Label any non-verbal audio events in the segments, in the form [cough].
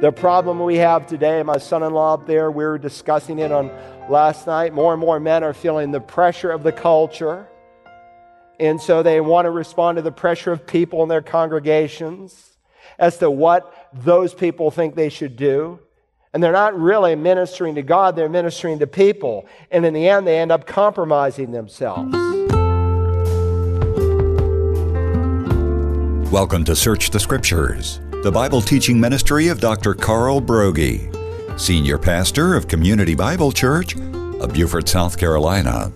The problem we have today, my son in law up there, we were discussing it on last night. More and more men are feeling the pressure of the culture. And so they want to respond to the pressure of people in their congregations as to what those people think they should do. And they're not really ministering to God, they're ministering to people. And in the end, they end up compromising themselves. Welcome to Search the Scriptures, the Bible teaching ministry of Dr. Carl Broggi, Senior Pastor of Community Bible Church of Beaufort, South Carolina.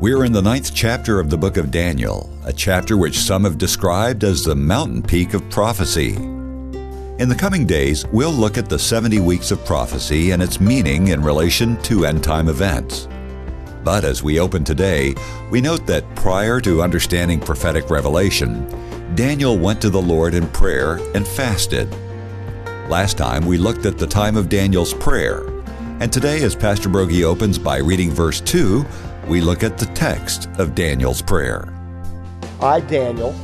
We're in the ninth chapter of the book of Daniel, a chapter which some have described as the mountain peak of prophecy. In the coming days, we'll look at the 70 weeks of prophecy and its meaning in relation to end time events. But as we open today, we note that prior to understanding prophetic revelation, Daniel went to the Lord in prayer and fasted. Last time we looked at the time of Daniel's prayer, and today, as Pastor Broggi opens by reading verse 2, we look at the text of Daniel's prayer. I, Daniel,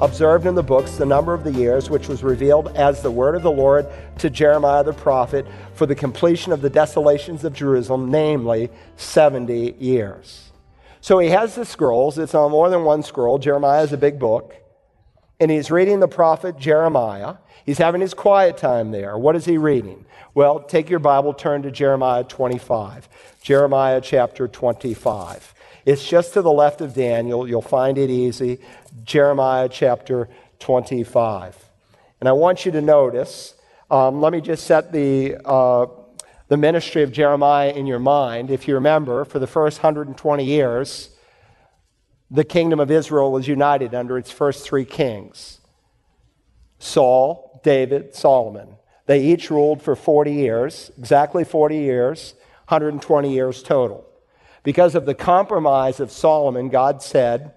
observed in the books the number of the years which was revealed as the word of the Lord to Jeremiah the prophet for the completion of the desolations of Jerusalem, namely 70 years. So he has the scrolls. It's on more than one scroll. Jeremiah is a big book. And he's reading the prophet Jeremiah. He's having his quiet time there. What is he reading? Well, take your Bible, turn to Jeremiah 25. Jeremiah chapter 25. It's just to the left of Daniel. You'll find it easy. Jeremiah chapter 25. And I want you to notice, um, let me just set the, uh, the ministry of Jeremiah in your mind. If you remember, for the first 120 years, the kingdom of Israel was united under its first three kings Saul, David, Solomon. They each ruled for 40 years, exactly 40 years, 120 years total. Because of the compromise of Solomon, God said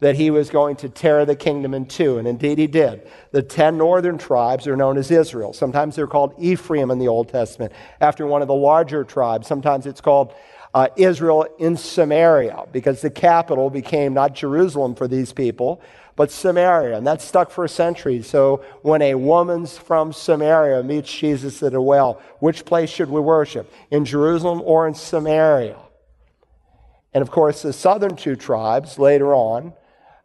that he was going to tear the kingdom in two, and indeed he did. The ten northern tribes are known as Israel. Sometimes they're called Ephraim in the Old Testament, after one of the larger tribes. Sometimes it's called uh, Israel in Samaria, because the capital became not Jerusalem for these people, but Samaria. And that stuck for centuries. So when a woman's from Samaria meets Jesus at a well, which place should we worship? In Jerusalem or in Samaria? And of course, the southern two tribes later on,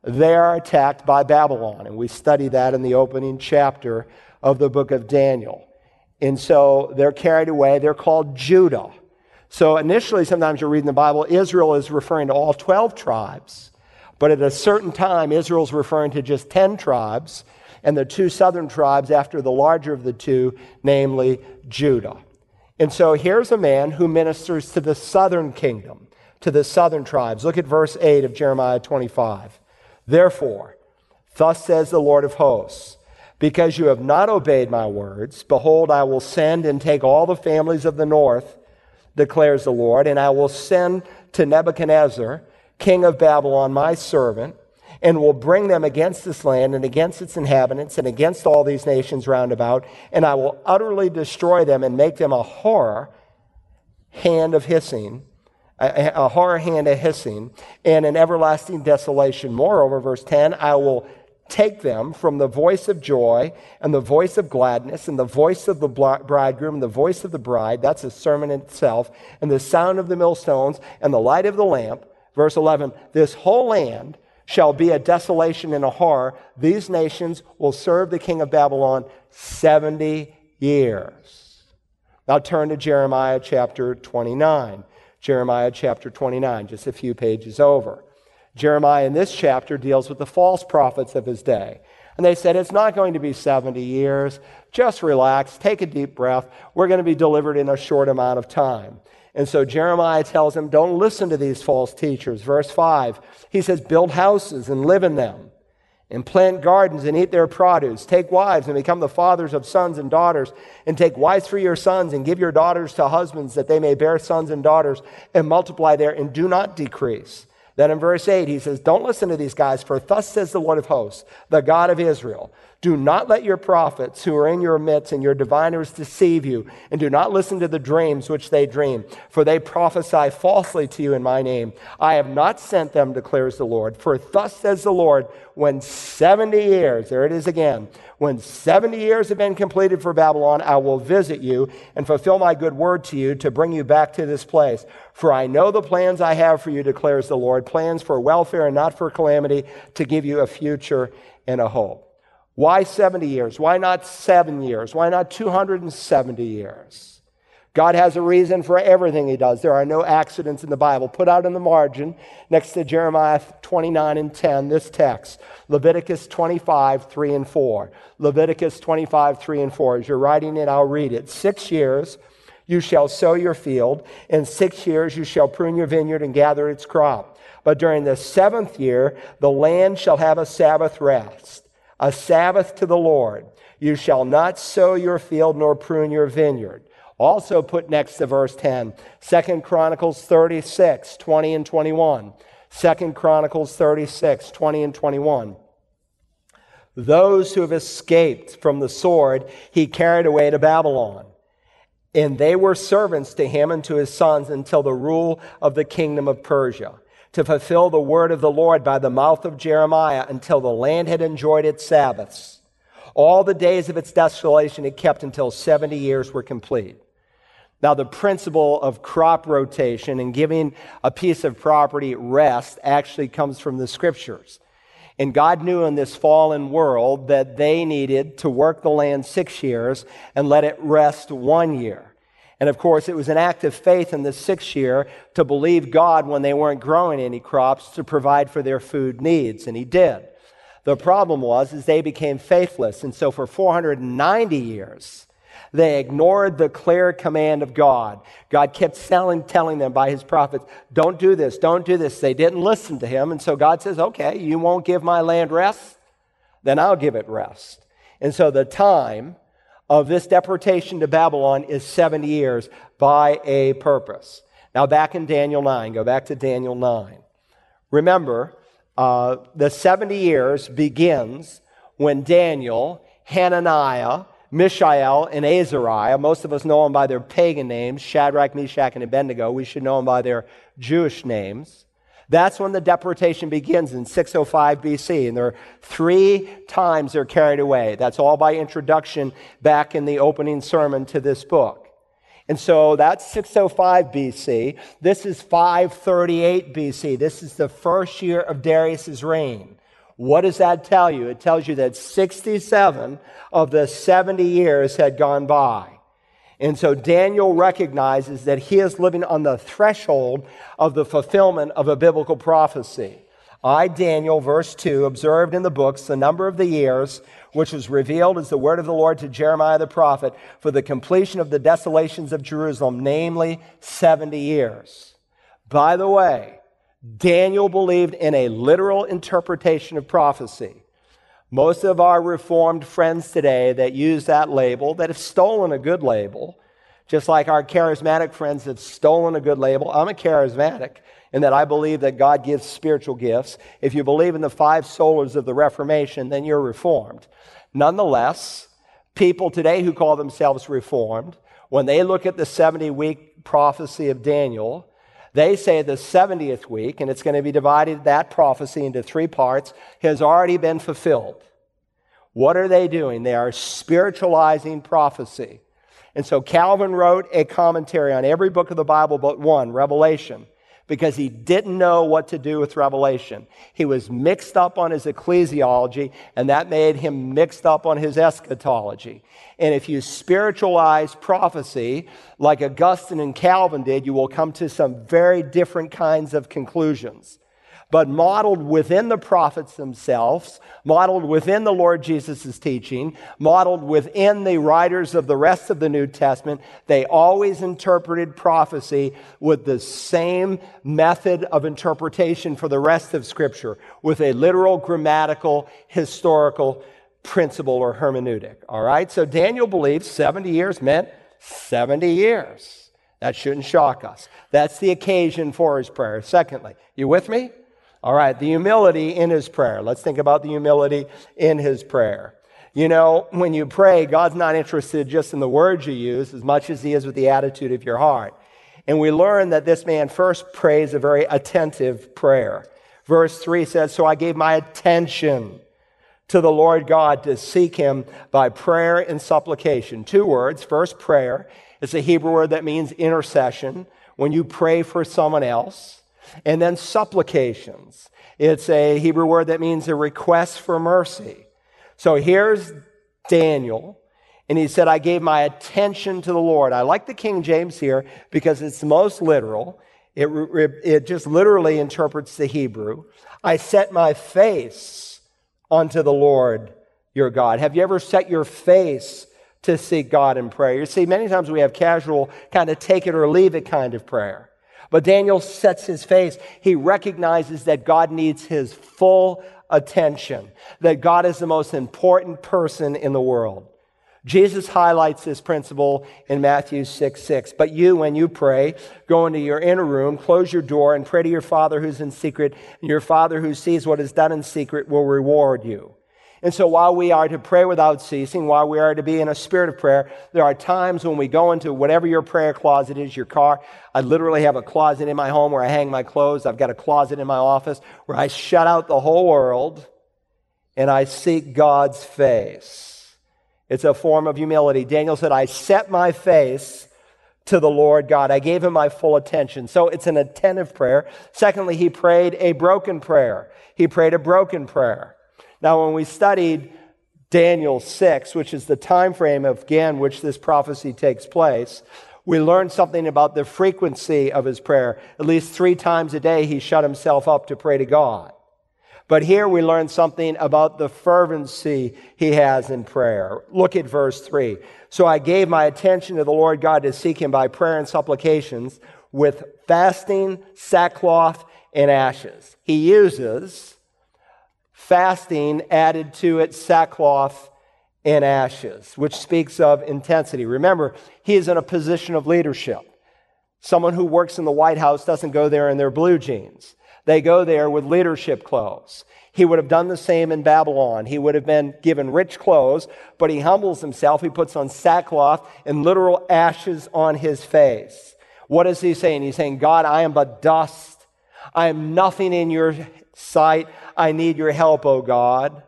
they are attacked by Babylon. And we study that in the opening chapter of the book of Daniel. And so they're carried away. They're called Judah. So initially, sometimes you're reading the Bible, Israel is referring to all 12 tribes. But at a certain time, Israel's referring to just 10 tribes, and the two southern tribes after the larger of the two, namely Judah. And so here's a man who ministers to the southern kingdom, to the southern tribes. Look at verse 8 of Jeremiah 25. Therefore, thus says the Lord of hosts, because you have not obeyed my words, behold, I will send and take all the families of the north, declares the Lord, and I will send to Nebuchadnezzar king of Babylon, my servant, and will bring them against this land and against its inhabitants and against all these nations round about, and I will utterly destroy them and make them a horror hand of hissing, a, a horror hand of hissing, and an everlasting desolation. Moreover, verse 10, I will take them from the voice of joy and the voice of gladness and the voice of the bridegroom and the voice of the bride. That's a sermon in itself. And the sound of the millstones and the light of the lamp Verse 11 This whole land shall be a desolation and a horror. These nations will serve the king of Babylon 70 years. Now turn to Jeremiah chapter 29. Jeremiah chapter 29, just a few pages over. Jeremiah in this chapter deals with the false prophets of his day. And they said, It's not going to be 70 years. Just relax, take a deep breath. We're going to be delivered in a short amount of time. And so Jeremiah tells him, Don't listen to these false teachers. Verse 5, he says, Build houses and live in them, and plant gardens and eat their produce. Take wives and become the fathers of sons and daughters, and take wives for your sons, and give your daughters to husbands that they may bear sons and daughters, and multiply there, and do not decrease. Then in verse 8, he says, Don't listen to these guys, for thus says the Lord of hosts, the God of Israel. Do not let your prophets who are in your midst and your diviners deceive you, and do not listen to the dreams which they dream, for they prophesy falsely to you in my name. I have not sent them, declares the Lord. For thus says the Lord, when 70 years, there it is again, when 70 years have been completed for Babylon, I will visit you and fulfill my good word to you to bring you back to this place. For I know the plans I have for you, declares the Lord plans for welfare and not for calamity, to give you a future and a hope. Why 70 years? Why not seven years? Why not 270 years? God has a reason for everything he does. There are no accidents in the Bible. Put out in the margin next to Jeremiah 29 and 10, this text Leviticus 25, 3 and 4. Leviticus 25, 3 and 4. As you're writing it, I'll read it. Six years you shall sow your field, in six years you shall prune your vineyard and gather its crop. But during the seventh year, the land shall have a Sabbath rest a Sabbath to the Lord. You shall not sow your field nor prune your vineyard. Also put next to verse 10, 2 Chronicles 36, 20 and 21. 2 Chronicles 36, 20 and 21. Those who have escaped from the sword, he carried away to Babylon. And they were servants to him and to his sons until the rule of the kingdom of Persia to fulfill the word of the Lord by the mouth of Jeremiah until the land had enjoyed its Sabbaths. All the days of its desolation it kept until 70 years were complete. Now, the principle of crop rotation and giving a piece of property rest actually comes from the scriptures. And God knew in this fallen world that they needed to work the land six years and let it rest one year. And of course, it was an act of faith in the sixth year to believe God when they weren't growing any crops to provide for their food needs, and He did. The problem was is they became faithless, and so for 490 years, they ignored the clear command of God. God kept telling, telling them by his prophets, don't do this, don't do this. They didn't listen to him. And so God says, okay, you won't give my land rest? Then I'll give it rest. And so the time of this deportation to Babylon is 70 years by a purpose. Now, back in Daniel 9, go back to Daniel 9. Remember, uh, the 70 years begins when Daniel, Hananiah, Mishael, and Azariah, most of us know them by their pagan names, Shadrach, Meshach, and Abednego. We should know them by their Jewish names. That's when the deportation begins in 605 BC. And there are three times they're carried away. That's all by introduction back in the opening sermon to this book. And so that's 605 BC. This is 538 BC. This is the first year of Darius's reign. What does that tell you? It tells you that 67 of the 70 years had gone by. And so Daniel recognizes that he is living on the threshold of the fulfillment of a biblical prophecy. I, Daniel, verse 2, observed in the books the number of the years which was revealed as the word of the Lord to Jeremiah the prophet for the completion of the desolations of Jerusalem, namely 70 years. By the way, Daniel believed in a literal interpretation of prophecy. Most of our Reformed friends today that use that label, that have stolen a good label, just like our charismatic friends have stolen a good label. I'm a charismatic in that I believe that God gives spiritual gifts. If you believe in the five solas of the Reformation, then you're Reformed. Nonetheless, people today who call themselves Reformed, when they look at the 70 week prophecy of Daniel, they say the 70th week, and it's going to be divided, that prophecy, into three parts, has already been fulfilled. What are they doing? They are spiritualizing prophecy. And so Calvin wrote a commentary on every book of the Bible but one, Revelation because he didn't know what to do with Revelation. He was mixed up on his ecclesiology, and that made him mixed up on his eschatology. And if you spiritualize prophecy like Augustine and Calvin did, you will come to some very different kinds of conclusions but modeled within the prophets themselves, modeled within the Lord Jesus' teaching, modeled within the writers of the rest of the New Testament. They always interpreted prophecy with the same method of interpretation for the rest of Scripture, with a literal, grammatical, historical principle or hermeneutic. All right? So Daniel believed 70 years meant 70 years. That shouldn't shock us. That's the occasion for his prayer. Secondly, you with me? All right, the humility in his prayer. Let's think about the humility in his prayer. You know, when you pray, God's not interested just in the words you use as much as he is with the attitude of your heart. And we learn that this man first prays a very attentive prayer. Verse 3 says, So I gave my attention to the Lord God to seek him by prayer and supplication. Two words. First, prayer. is a Hebrew word that means intercession, when you pray for someone else. And then supplications. It's a Hebrew word that means a request for mercy. So here's Daniel, and he said, I gave my attention to the Lord. I like the King James here because it's most literal. It, it just literally interprets the Hebrew. I set my face unto the Lord your God. Have you ever set your face to seek God in prayer? You see, many times we have casual, kind of take it or leave it kind of prayer. But Daniel sets his face. He recognizes that God needs his full attention, that God is the most important person in the world. Jesus highlights this principle in Matthew 6 6. But you, when you pray, go into your inner room, close your door, and pray to your Father who's in secret, and your Father who sees what is done in secret will reward you. And so while we are to pray without ceasing, while we are to be in a spirit of prayer, there are times when we go into whatever your prayer closet is, your car. I literally have a closet in my home where I hang my clothes. I've got a closet in my office where I shut out the whole world and I seek God's face. It's a form of humility. Daniel said, I set my face to the Lord God. I gave him my full attention. So it's an attentive prayer. Secondly, he prayed a broken prayer. He prayed a broken prayer. Now, when we studied Daniel 6, which is the time frame of, again, which this prophecy takes place, we learned something about the frequency of his prayer. At least three times a day, he shut himself up to pray to God. But here we learn something about the fervency he has in prayer. Look at verse 3. So I gave my attention to the Lord God to seek him by prayer and supplications with fasting, sackcloth, and ashes. He uses fasting added to it sackcloth and ashes, which speaks of intensity. Remember, he is in a position of leadership. Someone who works in the White House doesn't go there in their blue jeans. They go there with leadership clothes. He would have done the same in Babylon. He would have been given rich clothes, but he humbles himself. He puts on sackcloth and literal ashes on his face. What is he saying? He's saying, God, I am but dust. I am nothing in your sight. I need your help, O God.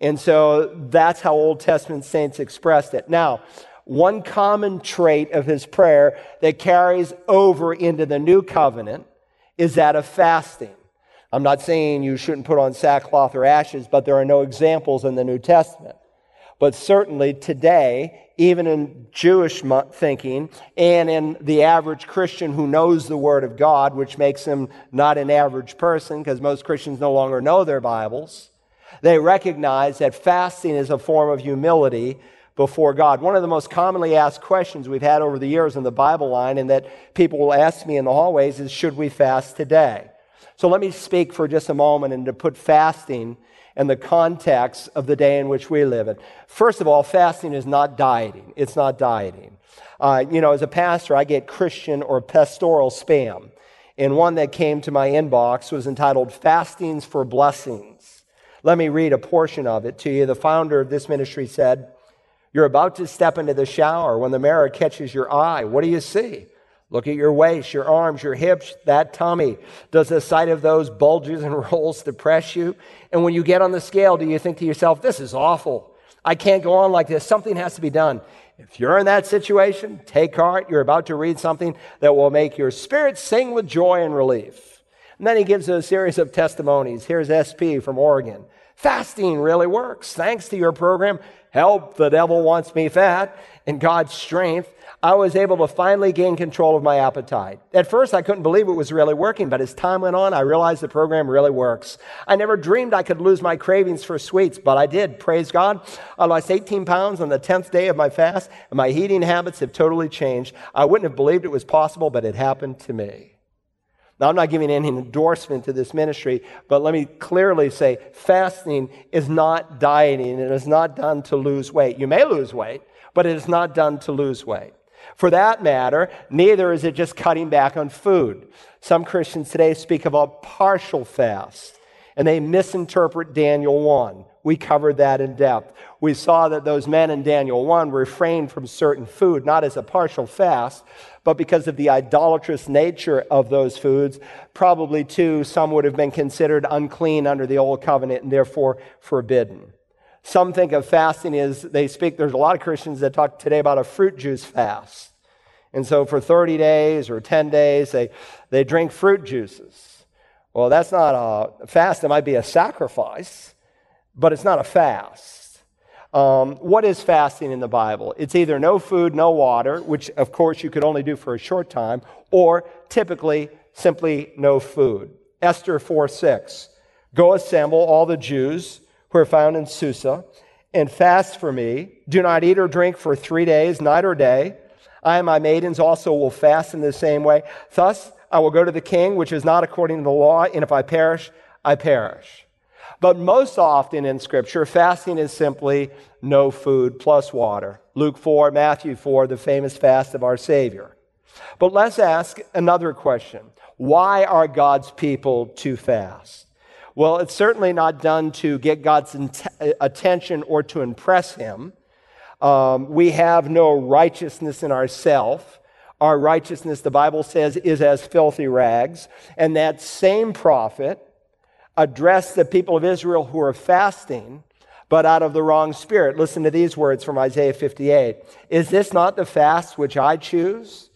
And so that's how Old Testament saints expressed it. Now, one common trait of his prayer that carries over into the new covenant is that of fasting. I'm not saying you shouldn't put on sackcloth or ashes, but there are no examples in the New Testament. But certainly today, even in Jewish thinking and in the average Christian who knows the Word of God, which makes him not an average person because most Christians no longer know their Bibles, they recognize that fasting is a form of humility before God. One of the most commonly asked questions we've had over the years in the Bible line and that people will ask me in the hallways is should we fast today? So let me speak for just a moment and to put fasting and the context of the day in which we live in. First of all, fasting is not dieting. It's not dieting. Uh, you know, as a pastor, I get Christian or pastoral spam. And one that came to my inbox was entitled Fastings for Blessings. Let me read a portion of it to you. The founder of this ministry said, You're about to step into the shower when the mirror catches your eye. What do you see? Look at your waist, your arms, your hips, that tummy. Does the sight of those bulges and [laughs] rolls depress you? And when you get on the scale, do you think to yourself, this is awful? I can't go on like this. Something has to be done. If you're in that situation, take heart. You're about to read something that will make your spirit sing with joy and relief. And then he gives a series of testimonies. Here's SP from Oregon. Fasting really works. Thanks to your program, Help, the devil wants me fat, and God's strength, I was able to finally gain control of my appetite. At first, I couldn't believe it was really working, but as time went on, I realized the program really works. I never dreamed I could lose my cravings for sweets, but I did. Praise God. I lost 18 pounds on the 10th day of my fast, and my eating habits have totally changed. I wouldn't have believed it was possible, but it happened to me. Now, I'm not giving any endorsement to this ministry, but let me clearly say fasting is not dieting. It is not done to lose weight. You may lose weight, but it is not done to lose weight. For that matter, neither is it just cutting back on food. Some Christians today speak of a partial fast. and they misinterpret Daniel 1. We covered that in depth. We saw that those men in Daniel 1 refrained from certain food, not as a partial fast, but because of the idolatrous nature of those foods. Probably, too, some would have been considered unclean under the old covenant and therefore forbidden. Some think of fasting as they speak, there's a lot of Christians that talk today about a fruit juice fast. And so for 30 days or 10 days, they, they drink fruit juices. Well, that's not a fast, it might be a sacrifice, but it's not a fast. Um, what is fasting in the Bible? It's either no food, no water, which of course you could only do for a short time, or typically simply no food. Esther 4 6. Go assemble all the Jews who are found in Susa and fast for me. Do not eat or drink for three days, night or day. I and my maidens also will fast in the same way. Thus, I will go to the king, which is not according to the law, and if I perish, I perish. But most often in Scripture, fasting is simply no food plus water. Luke 4, Matthew 4, the famous fast of our Savior. But let's ask another question Why are God's people to fast? Well, it's certainly not done to get God's attention or to impress Him. Um, we have no righteousness in ourselves. Our righteousness, the Bible says, is as filthy rags. And that same prophet addressed the people of Israel who are fasting, but out of the wrong spirit. Listen to these words from Isaiah 58. Is this not the fast which I choose?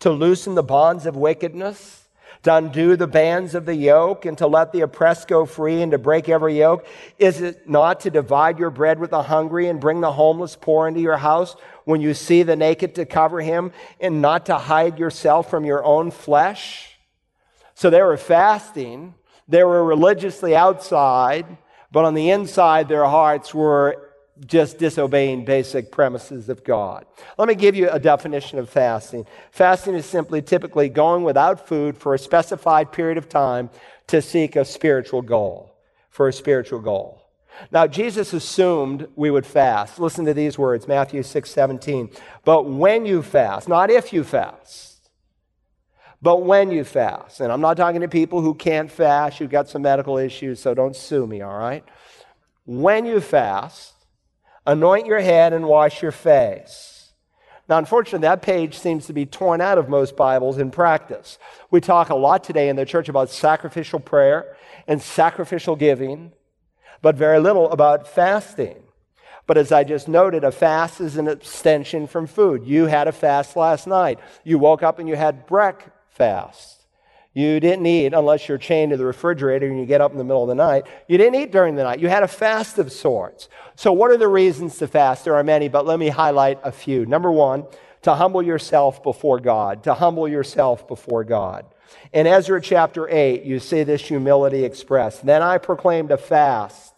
To loosen the bonds of wickedness? To undo the bands of the yoke and to let the oppressed go free and to break every yoke? Is it not to divide your bread with the hungry and bring the homeless poor into your house when you see the naked to cover him and not to hide yourself from your own flesh? So they were fasting. They were religiously outside, but on the inside, their hearts were just disobeying basic premises of God. Let me give you a definition of fasting. Fasting is simply typically going without food for a specified period of time to seek a spiritual goal, for a spiritual goal. Now, Jesus assumed we would fast. Listen to these words, Matthew 6 17. But when you fast, not if you fast, but when you fast. And I'm not talking to people who can't fast, you've got some medical issues, so don't sue me, all right? When you fast, anoint your head and wash your face. Now, unfortunately, that page seems to be torn out of most Bibles in practice. We talk a lot today in the church about sacrificial prayer and sacrificial giving, but very little about fasting. But as I just noted, a fast is an abstention from food. You had a fast last night. You woke up and you had breakfast. You didn't eat unless you're chained to the refrigerator and you get up in the middle of the night. You didn't eat during the night. You had a fast of sorts. So, what are the reasons to fast? There are many, but let me highlight a few. Number one, to humble yourself before God. To humble yourself before God. In Ezra chapter 8, you see this humility expressed. Then I proclaimed a fast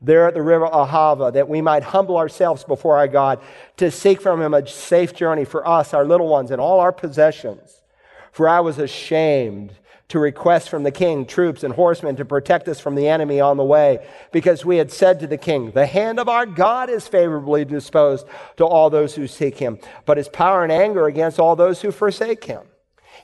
there at the river Ahava that we might humble ourselves before our God to seek from Him a safe journey for us, our little ones, and all our possessions. For I was ashamed to request from the king troops and horsemen to protect us from the enemy on the way, because we had said to the king, The hand of our God is favorably disposed to all those who seek him, but his power and anger against all those who forsake him.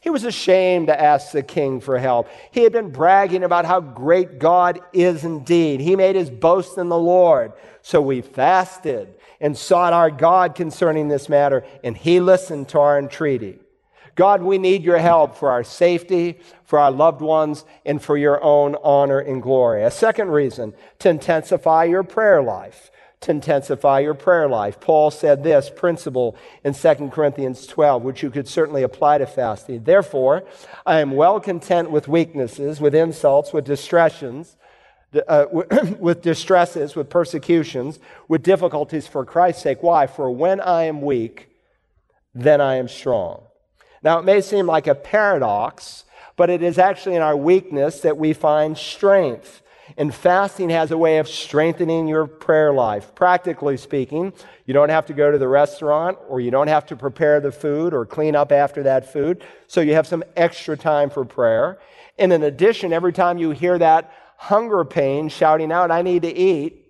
He was ashamed to ask the king for help. He had been bragging about how great God is indeed. He made his boast in the Lord. So we fasted and sought our God concerning this matter, and he listened to our entreaty. God, we need your help for our safety, for our loved ones, and for your own honor and glory. A second reason, to intensify your prayer life. To intensify your prayer life. Paul said this principle in 2 Corinthians 12, which you could certainly apply to fasting. Therefore, I am well content with weaknesses, with insults, with distressions, uh, [clears throat] with distresses, with persecutions, with difficulties for Christ's sake. Why? For when I am weak, then I am strong. Now, it may seem like a paradox, but it is actually in our weakness that we find strength. And fasting has a way of strengthening your prayer life. Practically speaking, you don't have to go to the restaurant or you don't have to prepare the food or clean up after that food. So you have some extra time for prayer. And in addition, every time you hear that hunger pain shouting out, I need to eat,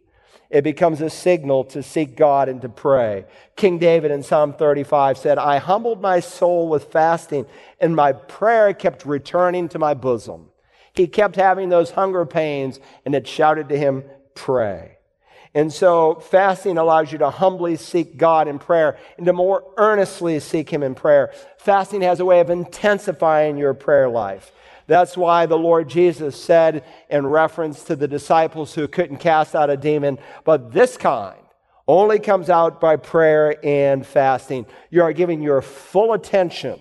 it becomes a signal to seek God and to pray. King David in Psalm 35 said, I humbled my soul with fasting, and my prayer kept returning to my bosom. He kept having those hunger pains, and it shouted to him, Pray. And so fasting allows you to humbly seek God in prayer and to more earnestly seek Him in prayer. Fasting has a way of intensifying your prayer life. That's why the Lord Jesus said in reference to the disciples who couldn't cast out a demon, but this kind only comes out by prayer and fasting. You are giving your full attention.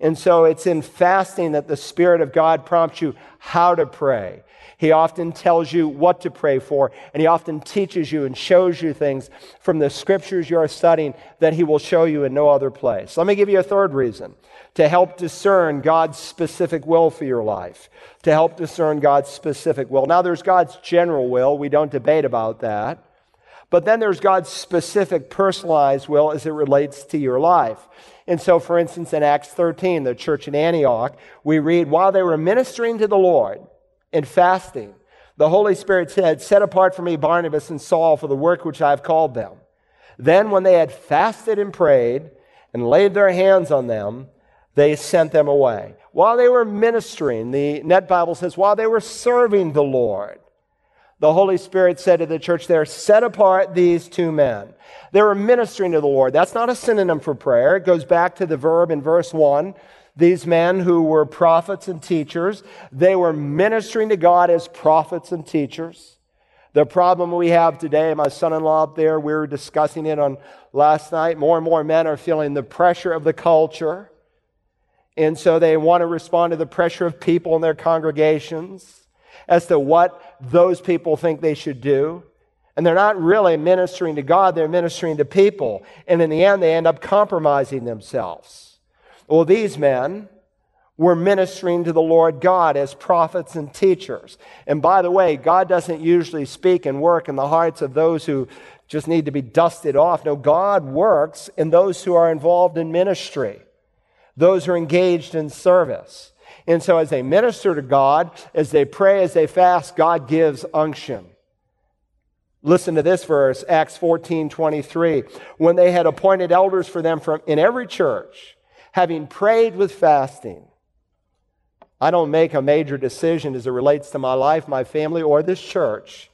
And so it's in fasting that the Spirit of God prompts you how to pray. He often tells you what to pray for, and He often teaches you and shows you things from the scriptures you are studying that He will show you in no other place. Let me give you a third reason to help discern God's specific will for your life. To help discern God's specific will. Now, there's God's general will, we don't debate about that. But then there's God's specific personalized will as it relates to your life. And so, for instance, in Acts 13, the church in Antioch, we read, while they were ministering to the Lord, and fasting. The Holy Spirit said, Set apart for me Barnabas and Saul for the work which I have called them. Then, when they had fasted and prayed and laid their hands on them, they sent them away. While they were ministering, the Net Bible says, while they were serving the Lord, the Holy Spirit said to the church there, Set apart these two men. They were ministering to the Lord. That's not a synonym for prayer. It goes back to the verb in verse 1 these men who were prophets and teachers, they were ministering to God as prophets and teachers. The problem we have today, my son in law up there, we were discussing it on last night. More and more men are feeling the pressure of the culture. And so they want to respond to the pressure of people in their congregations as to what those people think they should do. And they're not really ministering to God, they're ministering to people. And in the end, they end up compromising themselves. Well, these men were ministering to the Lord God as prophets and teachers. And by the way, God doesn't usually speak and work in the hearts of those who just need to be dusted off. No, God works in those who are involved in ministry, those who are engaged in service. And so, as they minister to God, as they pray, as they fast, God gives unction. Listen to this verse, Acts 14 23. When they had appointed elders for them from in every church, having prayed with fasting. I don't make a major decision as it relates to my life, my family, or this church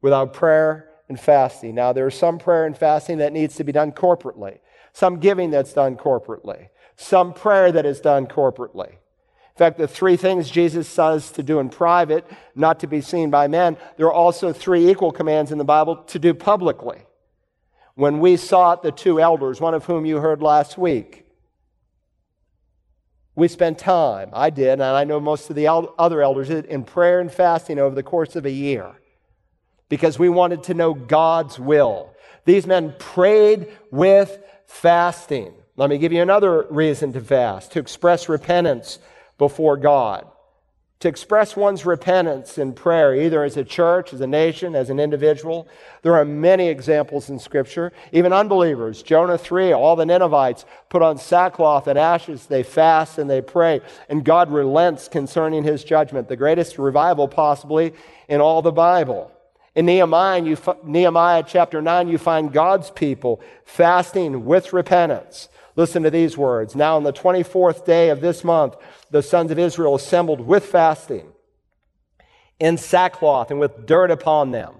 without prayer and fasting. Now, there's some prayer and fasting that needs to be done corporately, some giving that's done corporately, some prayer that is done corporately. In fact, the three things Jesus says to do in private, not to be seen by men, there are also three equal commands in the Bible to do publicly. When we sought the two elders, one of whom you heard last week, we spent time, I did, and I know most of the other elders did, in prayer and fasting over the course of a year because we wanted to know God's will. These men prayed with fasting. Let me give you another reason to fast to express repentance before God to express one's repentance in prayer, either as a church, as a nation, as an individual. There are many examples in Scripture. Even unbelievers, Jonah 3, all the Ninevites put on sackcloth and ashes, they fast and they pray, and God relents concerning his judgment, the greatest revival possibly in all the Bible. In Nehemiah, you, Nehemiah chapter 9, you find God's people fasting with repentance. Listen to these words. Now, on the 24th day of this month, the sons of Israel assembled with fasting, in sackcloth, and with dirt upon them.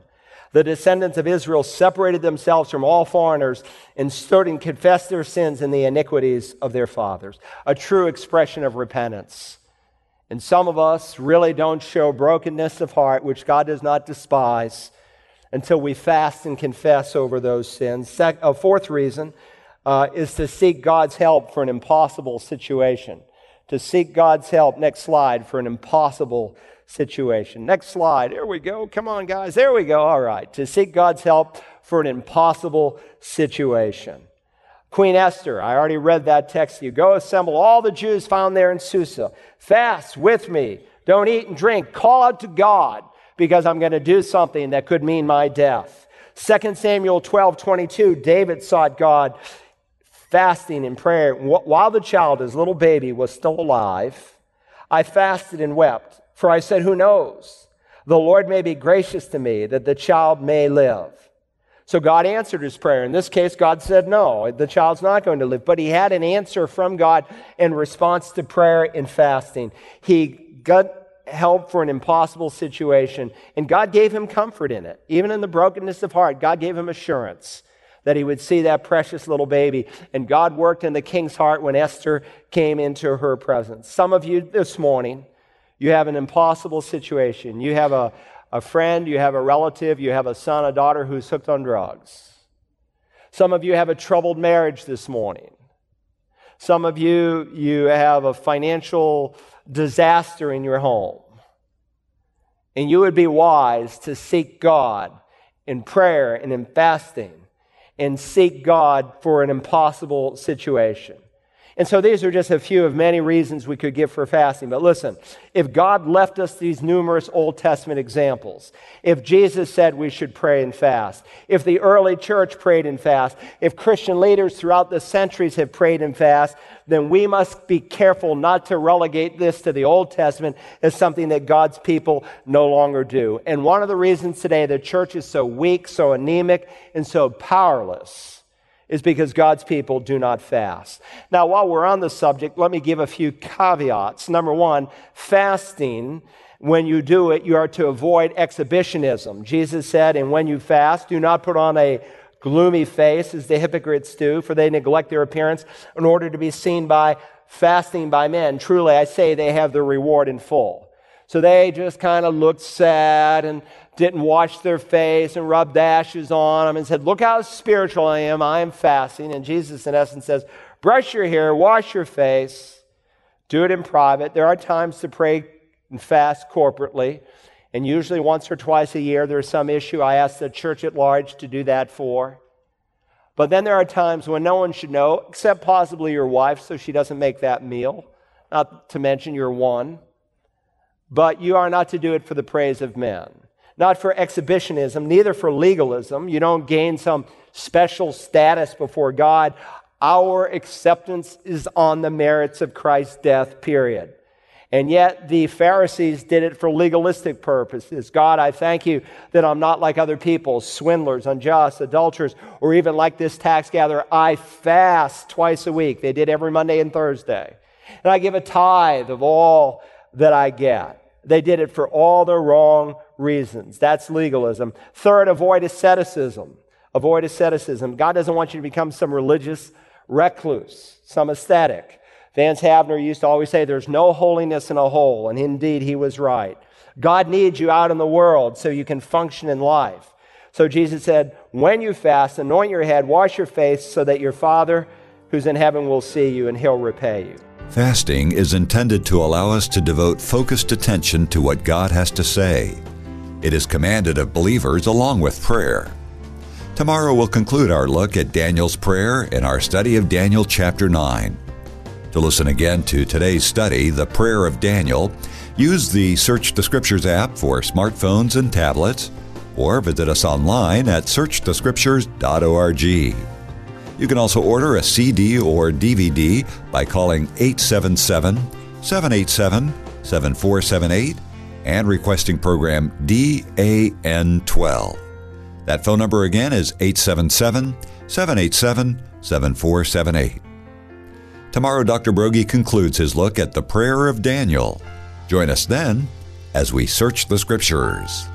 The descendants of Israel separated themselves from all foreigners and stood and confessed their sins and the iniquities of their fathers. A true expression of repentance. And some of us really don't show brokenness of heart, which God does not despise, until we fast and confess over those sins. a fourth reason uh, is to seek God's help for an impossible situation. To seek God's help, next slide, for an impossible situation. Next slide. There we go. Come on, guys. There we go. All right. To seek God's help for an impossible situation. Queen Esther, I already read that text to you. Go assemble all the Jews found there in Susa. Fast with me. Don't eat and drink. Call out to God because I'm going to do something that could mean my death. 2 Samuel 12 22, David sought God fasting and prayer. While the child, his little baby, was still alive, I fasted and wept. For I said, Who knows? The Lord may be gracious to me that the child may live. So God answered his prayer. In this case, God said, No, the child's not going to live. But he had an answer from God in response to prayer and fasting. He got help for an impossible situation. And God gave him comfort in it. Even in the brokenness of heart, God gave him assurance that he would see that precious little baby. And God worked in the king's heart when Esther came into her presence. Some of you this morning, you have an impossible situation. You have a, a friend, you have a relative, you have a son, a daughter who's hooked on drugs. Some of you have a troubled marriage this morning. Some of you, you have a financial disaster in your home. And you would be wise to seek God in prayer and in fasting and seek God for an impossible situation. And so these are just a few of many reasons we could give for fasting. But listen, if God left us these numerous Old Testament examples, if Jesus said we should pray and fast, if the early church prayed and fast, if Christian leaders throughout the centuries have prayed and fast, then we must be careful not to relegate this to the Old Testament as something that God's people no longer do. And one of the reasons today the church is so weak, so anemic, and so powerless is because God's people do not fast. Now, while we're on the subject, let me give a few caveats. Number one, fasting, when you do it, you are to avoid exhibitionism. Jesus said, and when you fast, do not put on a gloomy face as the hypocrites do, for they neglect their appearance in order to be seen by fasting by men. Truly, I say they have their reward in full. So they just kind of looked sad and didn't wash their face and rubbed ashes on them and said, Look how spiritual I am. I am fasting. And Jesus, in essence, says, Brush your hair, wash your face, do it in private. There are times to pray and fast corporately. And usually, once or twice a year, there's some issue I ask the church at large to do that for. But then there are times when no one should know, except possibly your wife, so she doesn't make that meal, not to mention your one. But you are not to do it for the praise of men not for exhibitionism, neither for legalism. You don't gain some special status before God. Our acceptance is on the merits of Christ's death, period. And yet the Pharisees did it for legalistic purposes. God, I thank you that I'm not like other people, swindlers, unjust, adulterers, or even like this tax gatherer. I fast twice a week. They did every Monday and Thursday. And I give a tithe of all that I get. They did it for all the wrong reasons. That's legalism. Third, avoid asceticism. Avoid asceticism. God doesn't want you to become some religious recluse, some ascetic. Vance Havner used to always say, There's no holiness in a hole, and indeed he was right. God needs you out in the world so you can function in life. So Jesus said, When you fast, anoint your head, wash your face, so that your Father who's in heaven will see you and he'll repay you. Fasting is intended to allow us to devote focused attention to what God has to say. It is commanded of believers along with prayer. Tomorrow we'll conclude our look at Daniel's prayer in our study of Daniel chapter 9. To listen again to today's study, The Prayer of Daniel, use the Search the Scriptures app for smartphones and tablets, or visit us online at searchthescriptures.org. You can also order a CD or DVD by calling 877 787 7478 and requesting program DAN12. That phone number again is 877 787 7478. Tomorrow, Dr. Broggi concludes his look at the prayer of Daniel. Join us then as we search the Scriptures.